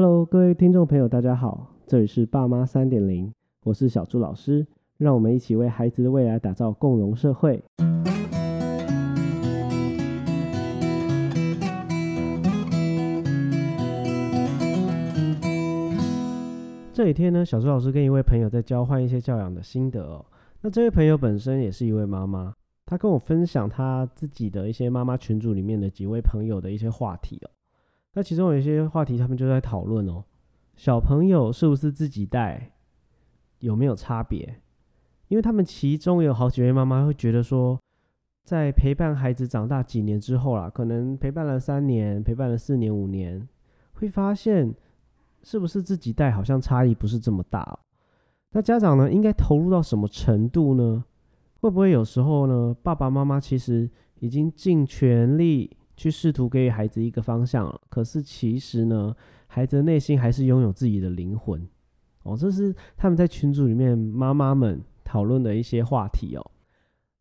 Hello，各位听众朋友，大家好，这里是爸妈三点零，我是小朱老师，让我们一起为孩子的未来打造共融社会。这几天呢，小朱老师跟一位朋友在交换一些教养的心得哦。那这位朋友本身也是一位妈妈，她跟我分享她自己的一些妈妈群组里面的几位朋友的一些话题哦。那其中有一些话题，他们就在讨论哦，小朋友是不是自己带，有没有差别？因为他们其中有好几位妈妈会觉得说，在陪伴孩子长大几年之后啦，可能陪伴了三年，陪伴了四年、五年，会发现是不是自己带好像差异不是这么大。那家长呢，应该投入到什么程度呢？会不会有时候呢，爸爸妈妈其实已经尽全力？去试图给予孩子一个方向，可是其实呢，孩子的内心还是拥有自己的灵魂哦。这是他们在群组里面妈妈们讨论的一些话题哦。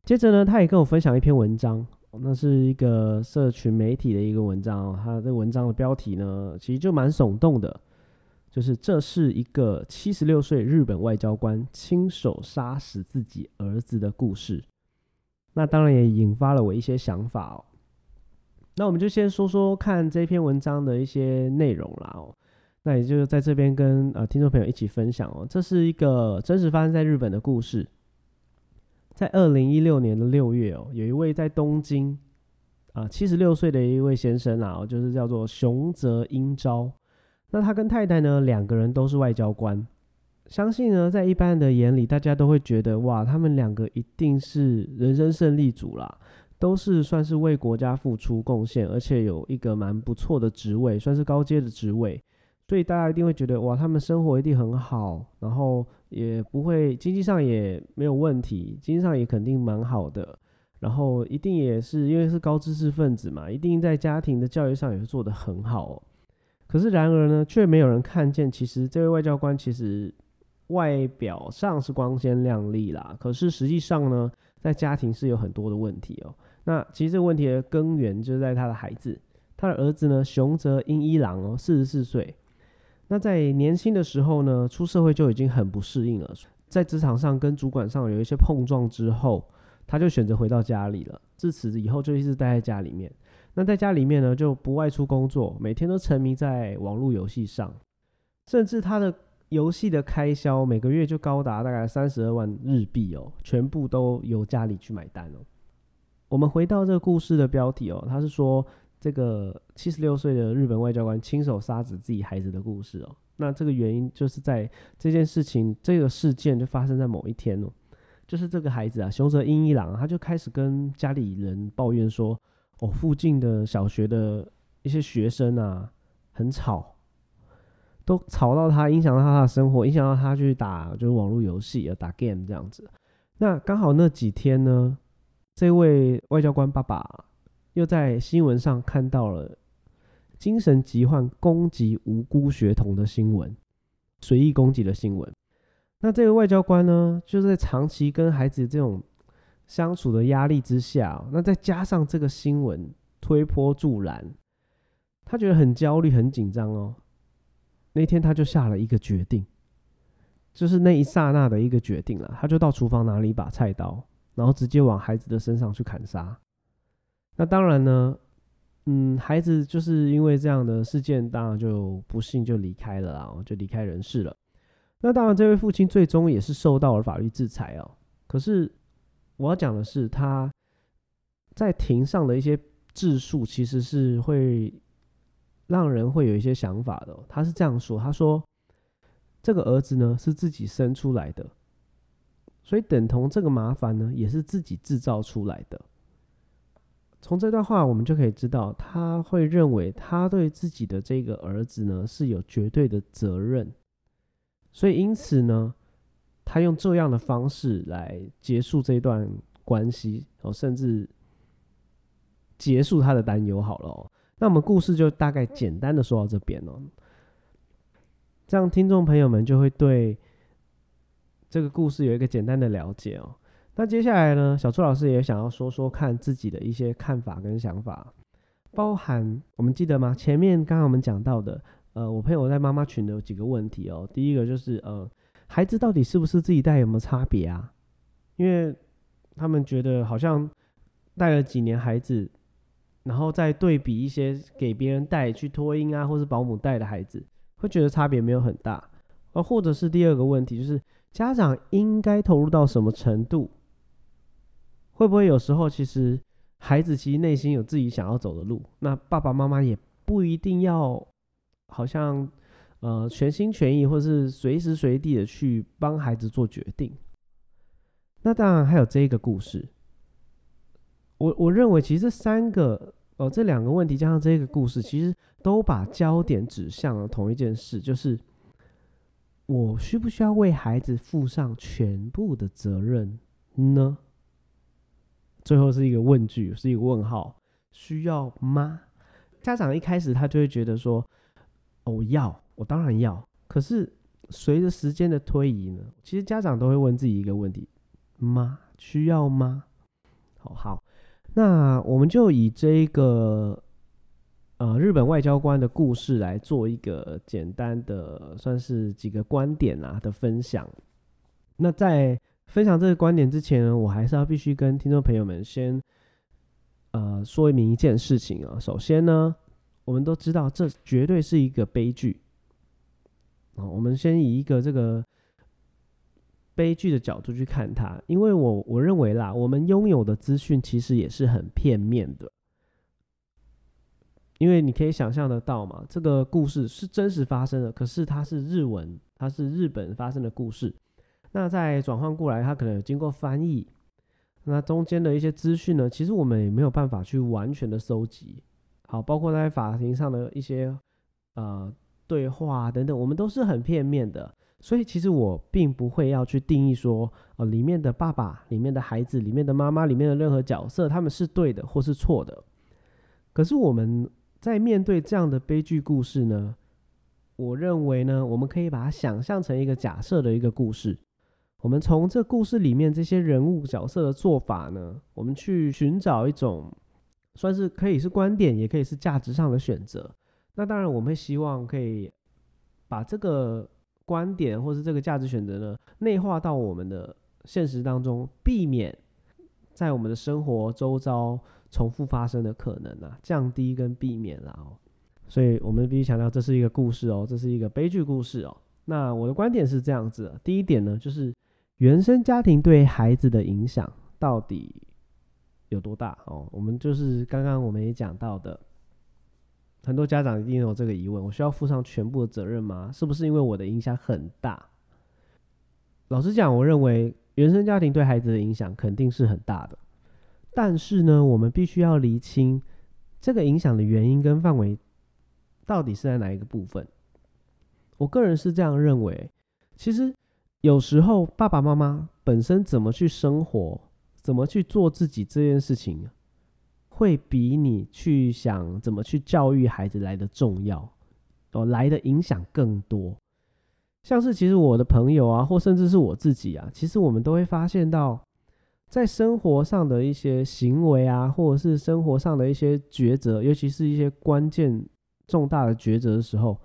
接着呢，他也跟我分享一篇文章，那是一个社群媒体的一个文章。他这文章的标题呢，其实就蛮耸动的，就是这是一个七十六岁日本外交官亲手杀死自己儿子的故事。那当然也引发了我一些想法哦。那我们就先说说看这篇文章的一些内容啦哦，那也就是在这边跟呃听众朋友一起分享哦，这是一个真实发生在日本的故事，在二零一六年的六月哦，有一位在东京啊七十六岁的一位先生啊，就是叫做熊泽英昭，那他跟太太呢两个人都是外交官，相信呢在一般人的眼里，大家都会觉得哇，他们两个一定是人生胜利组啦。都是算是为国家付出贡献，而且有一个蛮不错的职位，算是高阶的职位，所以大家一定会觉得哇，他们生活一定很好，然后也不会经济上也没有问题，经济上也肯定蛮好的，然后一定也是因为是高知识分子嘛，一定在家庭的教育上也是做得很好。可是然而呢，却没有人看见，其实这位外交官其实外表上是光鲜亮丽啦，可是实际上呢，在家庭是有很多的问题哦。那其实这个问题的根源就是在他的孩子，他的儿子呢，熊泽英一郎哦，四十四岁。那在年轻的时候呢，出社会就已经很不适应了，在职场上跟主管上有一些碰撞之后，他就选择回到家里了。自此以后就一直待在家里面。那在家里面呢，就不外出工作，每天都沉迷在网络游戏上，甚至他的游戏的开销每个月就高达大概三十二万日币哦，全部都由家里去买单哦。我们回到这个故事的标题哦，他是说这个七十六岁的日本外交官亲手杀死自己孩子的故事哦。那这个原因就是在这件事情这个事件就发生在某一天哦，就是这个孩子啊，熊泽英一郎，他就开始跟家里人抱怨说，哦，附近的小学的一些学生啊很吵，都吵到他，影响到他的生活，影响到他去打就是网络游戏啊，打 game 这样子。那刚好那几天呢。这位外交官爸爸又在新闻上看到了精神疾患攻击无辜学童的新闻，随意攻击的新闻。那这位外交官呢，就是在长期跟孩子这种相处的压力之下，那再加上这个新闻推波助澜，他觉得很焦虑、很紧张哦。那天他就下了一个决定，就是那一刹那的一个决定了，他就到厨房拿了一把菜刀。然后直接往孩子的身上去砍杀，那当然呢，嗯，孩子就是因为这样的事件，当然就不幸就离开了啊，就离开人世了。那当然，这位父亲最终也是受到了法律制裁哦。可是我要讲的是，他在庭上的一些自述，其实是会让人会有一些想法的。他是这样说：“他说，这个儿子呢是自己生出来的。”所以等同这个麻烦呢，也是自己制造出来的。从这段话，我们就可以知道，他会认为他对自己的这个儿子呢是有绝对的责任。所以因此呢，他用这样的方式来结束这段关系，哦，甚至结束他的担忧。好了，哦，那我们故事就大概简单的说到这边哦。这样听众朋友们就会对。这个故事有一个简单的了解哦。那接下来呢，小朱老师也想要说说看自己的一些看法跟想法，包含我们记得吗？前面刚刚我们讲到的，呃，我朋友在妈妈群的有几个问题哦。第一个就是呃，孩子到底是不是自己带有没有差别啊？因为他们觉得好像带了几年孩子，然后再对比一些给别人带去托婴啊，或是保姆带的孩子，会觉得差别没有很大。而或者是第二个问题，就是家长应该投入到什么程度？会不会有时候其实孩子其实内心有自己想要走的路，那爸爸妈妈也不一定要好像呃全心全意，或是随时随地的去帮孩子做决定。那当然还有这个故事，我我认为其实这三个哦这两个问题加上这个故事，其实都把焦点指向了同一件事，就是我需不需要为孩子负上全部的责任呢？最后是一个问句，是一个问号，需要吗？家长一开始他就会觉得说，哦，要，我当然要。可是随着时间的推移呢，其实家长都会问自己一个问题。吗？需要吗？好好，那我们就以这个呃日本外交官的故事来做一个简单的，算是几个观点啊的分享。那在分享这个观点之前呢，我还是要必须跟听众朋友们先呃说明一件事情啊。首先呢，我们都知道这绝对是一个悲剧啊。我们先以一个这个。悲剧的角度去看它，因为我我认为啦，我们拥有的资讯其实也是很片面的，因为你可以想象得到嘛，这个故事是真实发生的，可是它是日文，它是日本发生的故事，那在转换过来，它可能有经过翻译，那中间的一些资讯呢，其实我们也没有办法去完全的收集，好，包括在法庭上的一些呃对话等等，我们都是很片面的。所以其实我并不会要去定义说，哦，里面的爸爸、里面的孩子、里面的妈妈、里面的任何角色，他们是对的或是错的。可是我们在面对这样的悲剧故事呢，我认为呢，我们可以把它想象成一个假设的一个故事。我们从这故事里面这些人物角色的做法呢，我们去寻找一种，算是可以是观点，也可以是价值上的选择。那当然，我们会希望可以把这个。观点或是这个价值选择呢，内化到我们的现实当中，避免在我们的生活周遭重复发生的可能啊，降低跟避免啦哦。所以我们必须强调，这是一个故事哦，这是一个悲剧故事哦。那我的观点是这样子：第一点呢，就是原生家庭对孩子的影响到底有多大哦？我们就是刚刚我们也讲到的。很多家长一定有这个疑问：我需要负上全部的责任吗？是不是因为我的影响很大？老实讲，我认为原生家庭对孩子的影响肯定是很大的。但是呢，我们必须要厘清这个影响的原因跟范围到底是在哪一个部分。我个人是这样认为：其实有时候爸爸妈妈本身怎么去生活，怎么去做自己这件事情。会比你去想怎么去教育孩子来的重要，哦，来的影响更多。像是其实我的朋友啊，或甚至是我自己啊，其实我们都会发现到，在生活上的一些行为啊，或者是生活上的一些抉择，尤其是一些关键重大的抉择的时候，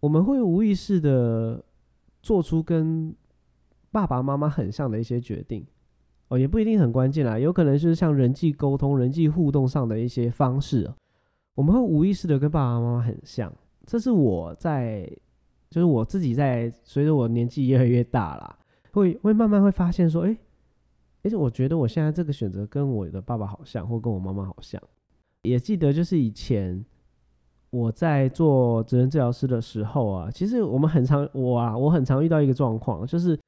我们会无意识的做出跟爸爸妈妈很像的一些决定。哦，也不一定很关键啦，有可能就是像人际沟通、人际互动上的一些方式，我们会无意识的跟爸爸妈妈很像。这是我在，就是我自己在随着我年纪越来越大啦，会会慢慢会发现说，哎，而且我觉得我现在这个选择跟我的爸爸好像，或跟我妈妈好像。也记得就是以前我在做职能治疗师的时候啊，其实我们很常我啊，我很常遇到一个状况，就是。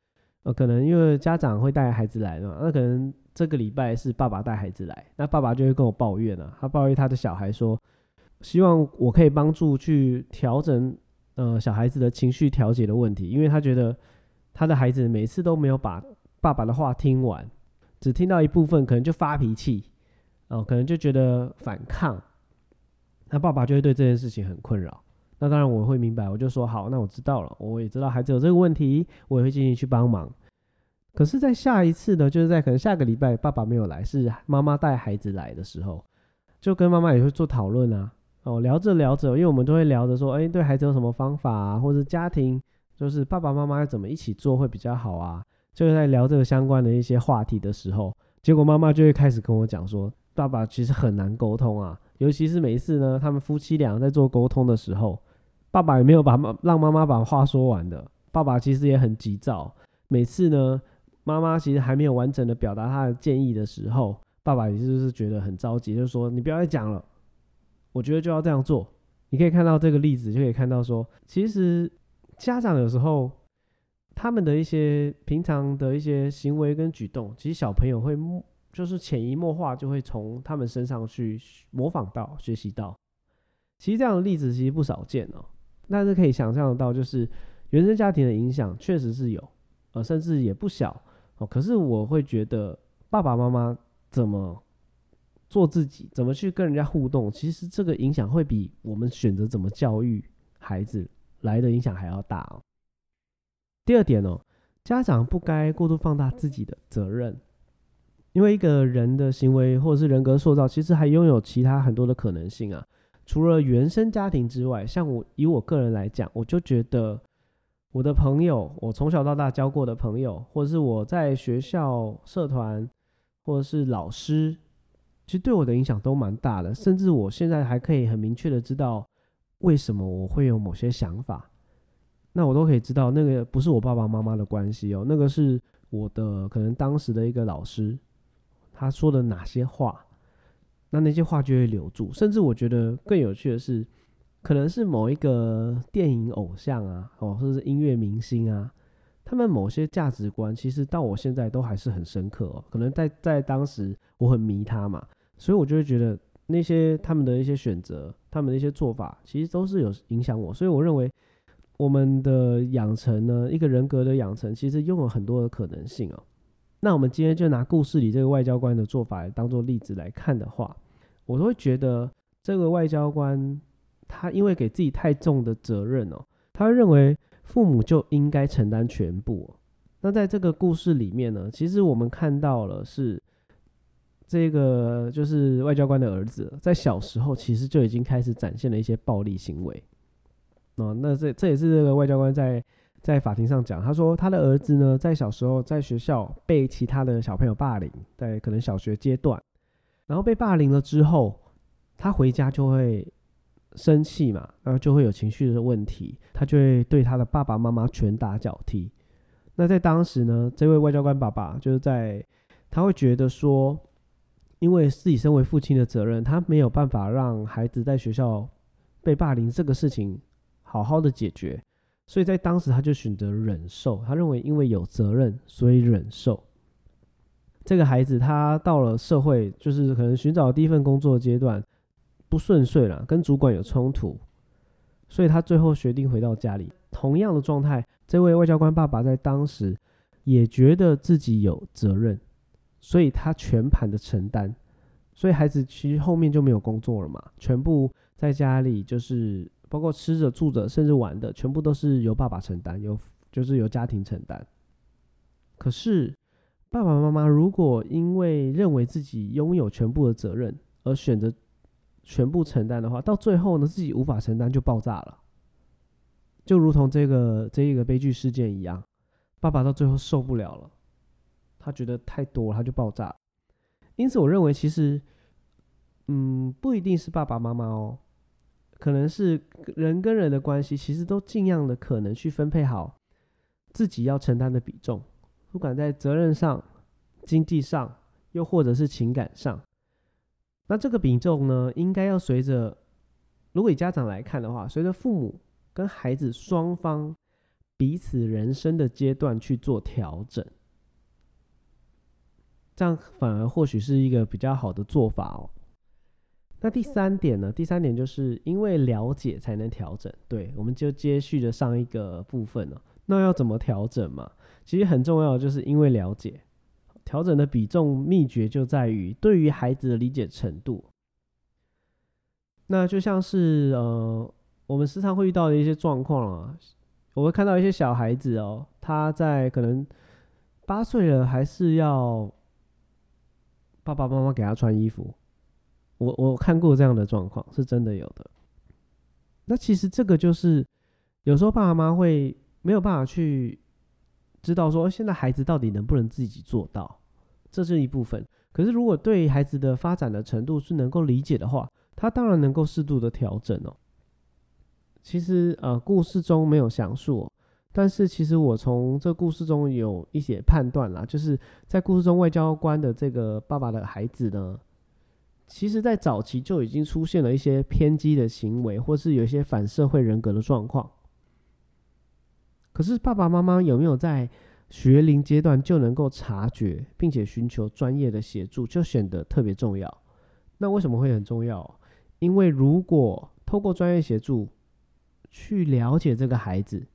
呃，可能因为家长会带孩子来嘛，那可能这个礼拜是爸爸带孩子来，那爸爸就会跟我抱怨啊，他抱怨他的小孩说，希望我可以帮助去调整呃小孩子的情绪调节的问题，因为他觉得他的孩子每次都没有把爸爸的话听完，只听到一部分，可能就发脾气，哦，可能就觉得反抗，那爸爸就会对这件事情很困扰。那当然我会明白，我就说好，那我知道了，我也知道孩子有这个问题，我也会尽力去帮忙。可是，在下一次呢，就是在可能下个礼拜爸爸没有来，是妈妈带孩子来的时候，就跟妈妈也会做讨论啊。哦，聊着聊着，因为我们都会聊着说，哎，对孩子有什么方法啊，或者家庭就是爸爸妈妈要怎么一起做会比较好啊，就在聊这个相关的一些话题的时候，结果妈妈就会开始跟我讲说，爸爸其实很难沟通啊，尤其是每一次呢，他们夫妻俩在做沟通的时候，爸爸也没有把妈让妈妈把话说完的，爸爸其实也很急躁，每次呢，妈妈其实还没有完整的表达他的建议的时候。爸爸也就是觉得很着急，就说你不要再讲了，我觉得就要这样做。你可以看到这个例子，就可以看到说，其实家长有时候他们的一些平常的一些行为跟举动，其实小朋友会就是潜移默化就会从他们身上去模仿到、学习到。其实这样的例子其实不少见哦，但是可以想象得到，就是原生家庭的影响确实是有，呃，甚至也不小哦。可是我会觉得爸爸妈妈。怎么做自己，怎么去跟人家互动，其实这个影响会比我们选择怎么教育孩子来的影响还要大哦。第二点哦，家长不该过度放大自己的责任，因为一个人的行为或者是人格塑造，其实还拥有其他很多的可能性啊。除了原生家庭之外，像我以我个人来讲，我就觉得我的朋友，我从小到大交过的朋友，或者是我在学校社团。或者是老师，其实对我的影响都蛮大的，甚至我现在还可以很明确的知道为什么我会有某些想法，那我都可以知道那个不是我爸爸妈妈的关系哦，那个是我的可能当时的一个老师他说的哪些话，那那些话就会留住，甚至我觉得更有趣的是，可能是某一个电影偶像啊，哦，或者是音乐明星啊。他们某些价值观，其实到我现在都还是很深刻哦。可能在在当时我很迷他嘛，所以我就会觉得那些他们的一些选择，他们的一些做法，其实都是有影响我。所以我认为我们的养成呢，一个人格的养成，其实拥有很多的可能性哦。那我们今天就拿故事里这个外交官的做法来当做例子来看的话，我都会觉得这个外交官他因为给自己太重的责任哦，他认为。父母就应该承担全部。那在这个故事里面呢，其实我们看到了是这个就是外交官的儿子，在小时候其实就已经开始展现了一些暴力行为。哦，那这这也是这个外交官在在法庭上讲，他说他的儿子呢，在小时候在学校被其他的小朋友霸凌，在可能小学阶段，然后被霸凌了之后，他回家就会。生气嘛，然后就会有情绪的问题，他就会对他的爸爸妈妈拳打脚踢。那在当时呢，这位外交官爸爸就是在他会觉得说，因为自己身为父亲的责任，他没有办法让孩子在学校被霸凌这个事情好好的解决，所以在当时他就选择忍受。他认为因为有责任，所以忍受。这个孩子他到了社会，就是可能寻找第一份工作阶段。不顺遂了，跟主管有冲突，所以他最后决定回到家里。同样的状态，这位外交官爸爸在当时也觉得自己有责任，所以他全盘的承担。所以孩子其实后面就没有工作了嘛，全部在家里就是包括吃着住着，甚至玩的，全部都是由爸爸承担，由就是由家庭承担。可是爸爸妈妈如果因为认为自己拥有全部的责任而选择。全部承担的话，到最后呢，自己无法承担就爆炸了，就如同这个这一个悲剧事件一样，爸爸到最后受不了了，他觉得太多了，他就爆炸。因此，我认为其实，嗯，不一定是爸爸妈妈哦，可能是人跟人的关系，其实都尽量的可能去分配好自己要承担的比重，不管在责任上、经济上，又或者是情感上。那这个比重呢，应该要随着，如果以家长来看的话，随着父母跟孩子双方彼此人生的阶段去做调整，这样反而或许是一个比较好的做法哦。那第三点呢？第三点就是因为了解才能调整。对，我们就接续着上一个部分了。那要怎么调整嘛？其实很重要，就是因为了解。调整的比重秘诀就在于对于孩子的理解程度。那就像是呃，我们时常会遇到的一些状况啊，我会看到一些小孩子哦，他在可能八岁了，还是要爸爸妈妈给他穿衣服。我我看过这样的状况，是真的有的。那其实这个就是有时候爸爸妈妈会没有办法去知道说现在孩子到底能不能自己做到，这是一部分。可是如果对孩子的发展的程度是能够理解的话，他当然能够适度的调整哦。其实呃，故事中没有详述，但是其实我从这故事中有一些判断啦，就是在故事中外交官的这个爸爸的孩子呢，其实在早期就已经出现了一些偏激的行为，或是有一些反社会人格的状况。可是爸爸妈妈有没有在学龄阶段就能够察觉，并且寻求专业的协助，就显得特别重要。那为什么会很重要？因为如果透过专业协助，去了解这个孩子，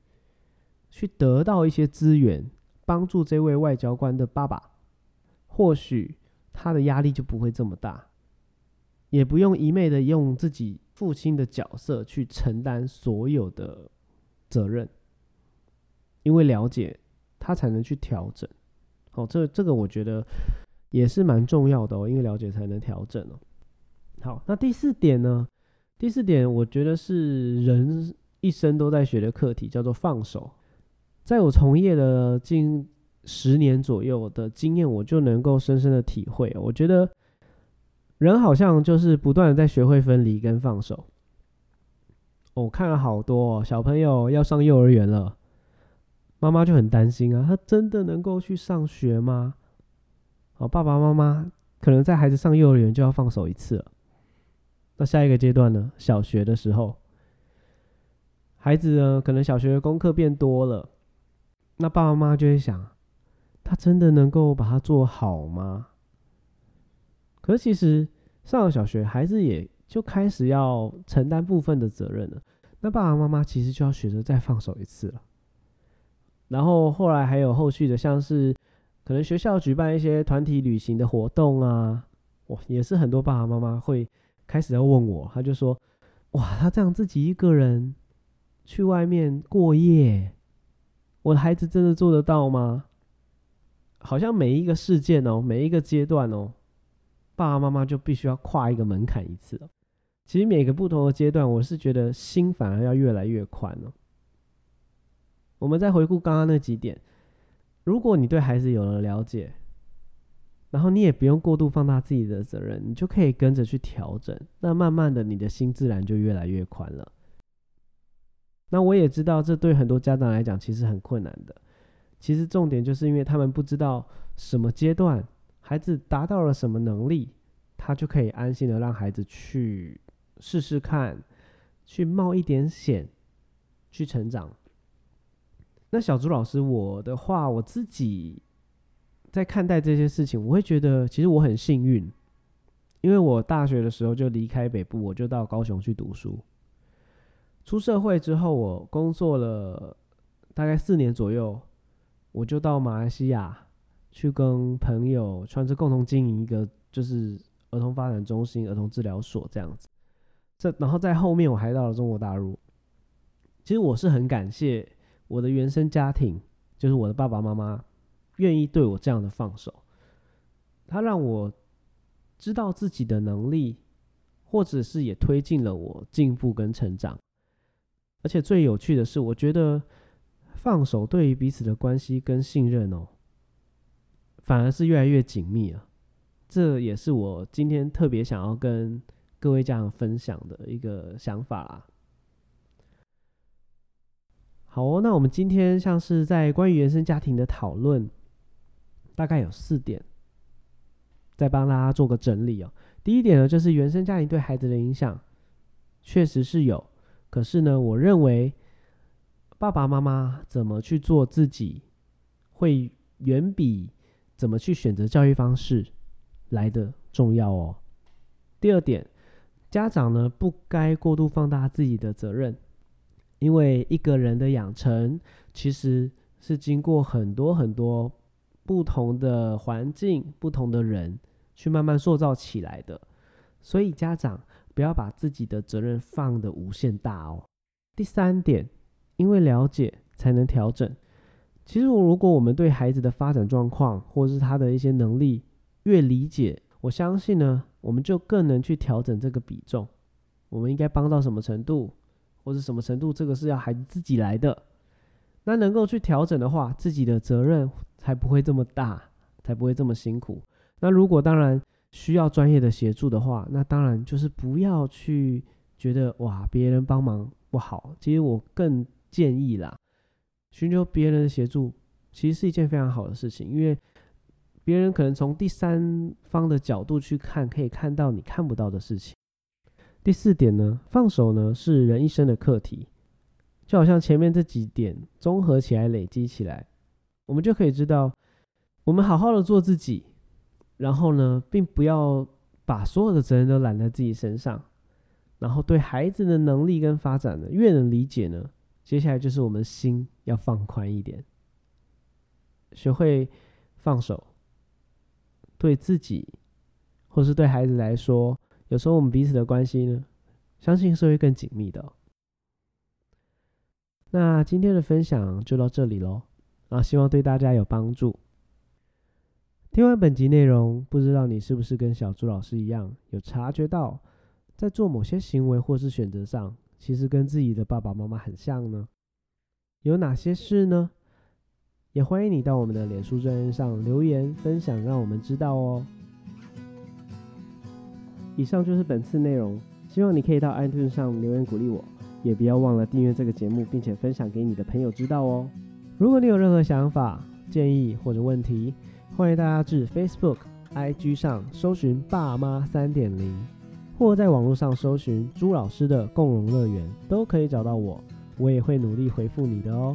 去得到一些资源，帮助这位外交官的爸爸，或许他的压力就不会这么大，也不用一昧的用自己父亲的角色去承担所有的责任，因为了解他才能去调整。好，这这个我觉得也是蛮重要的哦，因为了解才能调整哦。好，那第四点呢？第四点我觉得是人。一生都在学的课题叫做放手，在我从业的近十年左右的经验，我就能够深深的体会。我觉得人好像就是不断的在学会分离跟放手。我看了好多小朋友要上幼儿园了，妈妈就很担心啊，他真的能够去上学吗？哦，爸爸妈妈可能在孩子上幼儿园就要放手一次了。那下一个阶段呢？小学的时候。孩子呢，可能小学的功课变多了，那爸爸妈妈就会想，他真的能够把它做好吗？可是其实上了小学，孩子也就开始要承担部分的责任了。那爸爸妈妈其实就要学着再放手一次了。然后后来还有后续的，像是可能学校举办一些团体旅行的活动啊，哇，也是很多爸爸妈妈会开始要问我，他就说，哇，他这样自己一个人。去外面过夜，我的孩子真的做得到吗？好像每一个事件哦，每一个阶段哦，爸爸妈妈就必须要跨一个门槛一次其实每个不同的阶段，我是觉得心反而要越来越宽了。我们再回顾刚刚那几点，如果你对孩子有了了解，然后你也不用过度放大自己的责任，你就可以跟着去调整。那慢慢的，你的心自然就越来越宽了。那我也知道，这对很多家长来讲其实很困难的。其实重点就是因为他们不知道什么阶段孩子达到了什么能力，他就可以安心的让孩子去试试看，去冒一点险，去成长。那小朱老师，我的话，我自己在看待这些事情，我会觉得其实我很幸运，因为我大学的时候就离开北部，我就到高雄去读书。出社会之后，我工作了大概四年左右，我就到马来西亚去跟朋友，穿着共同经营一个就是儿童发展中心、儿童治疗所这样子。这然后在后面我还到了中国大陆。其实我是很感谢我的原生家庭，就是我的爸爸妈妈愿意对我这样的放手，他让我知道自己的能力，或者是也推进了我进步跟成长。而且最有趣的是，我觉得放手对于彼此的关系跟信任哦，反而是越来越紧密了。这也是我今天特别想要跟各位家长分享的一个想法啦。好哦，那我们今天像是在关于原生家庭的讨论，大概有四点，再帮大家做个整理哦。第一点呢，就是原生家庭对孩子的影响，确实是有。可是呢，我认为爸爸妈妈怎么去做自己，会远比怎么去选择教育方式来的重要哦。第二点，家长呢不该过度放大自己的责任，因为一个人的养成其实是经过很多很多不同的环境、不同的人去慢慢塑造起来的，所以家长。不要把自己的责任放得无限大哦。第三点，因为了解才能调整。其实，如果我们对孩子的发展状况或者是他的一些能力越理解，我相信呢，我们就更能去调整这个比重。我们应该帮到什么程度？或者什么程度，这个是要孩子自己来的。那能够去调整的话，自己的责任才不会这么大，才不会这么辛苦。那如果当然需要专业的协助的话，那当然就是不要去觉得哇别人帮忙不好。其实我更建议啦，寻求别人的协助，其实是一件非常好的事情，因为别人可能从第三方的角度去看，可以看到你看不到的事情。第四点呢，放手呢是人一生的课题，就好像前面这几点综合起来累积起来，我们就可以知道，我们好好的做自己，然后呢，并不要把所有的责任都揽在自己身上，然后对孩子的能力跟发展呢，越能理解呢，接下来就是我们心要放宽一点，学会放手，对自己或是对孩子来说。有时候我们彼此的关系呢，相信是会更紧密的。那今天的分享就到这里喽，啊，希望对大家有帮助。听完本集内容，不知道你是不是跟小朱老师一样，有察觉到在做某些行为或是选择上，其实跟自己的爸爸妈妈很像呢？有哪些事呢？也欢迎你到我们的脸书专页上留言分享，让我们知道哦。以上就是本次内容，希望你可以到 iTunes 上留言鼓励我，也不要忘了订阅这个节目，并且分享给你的朋友知道哦。如果你有任何想法、建议或者问题，欢迎大家至 Facebook、IG 上搜寻“爸妈三点零”，或在网络上搜寻朱老师的共融乐园，都可以找到我，我也会努力回复你的哦。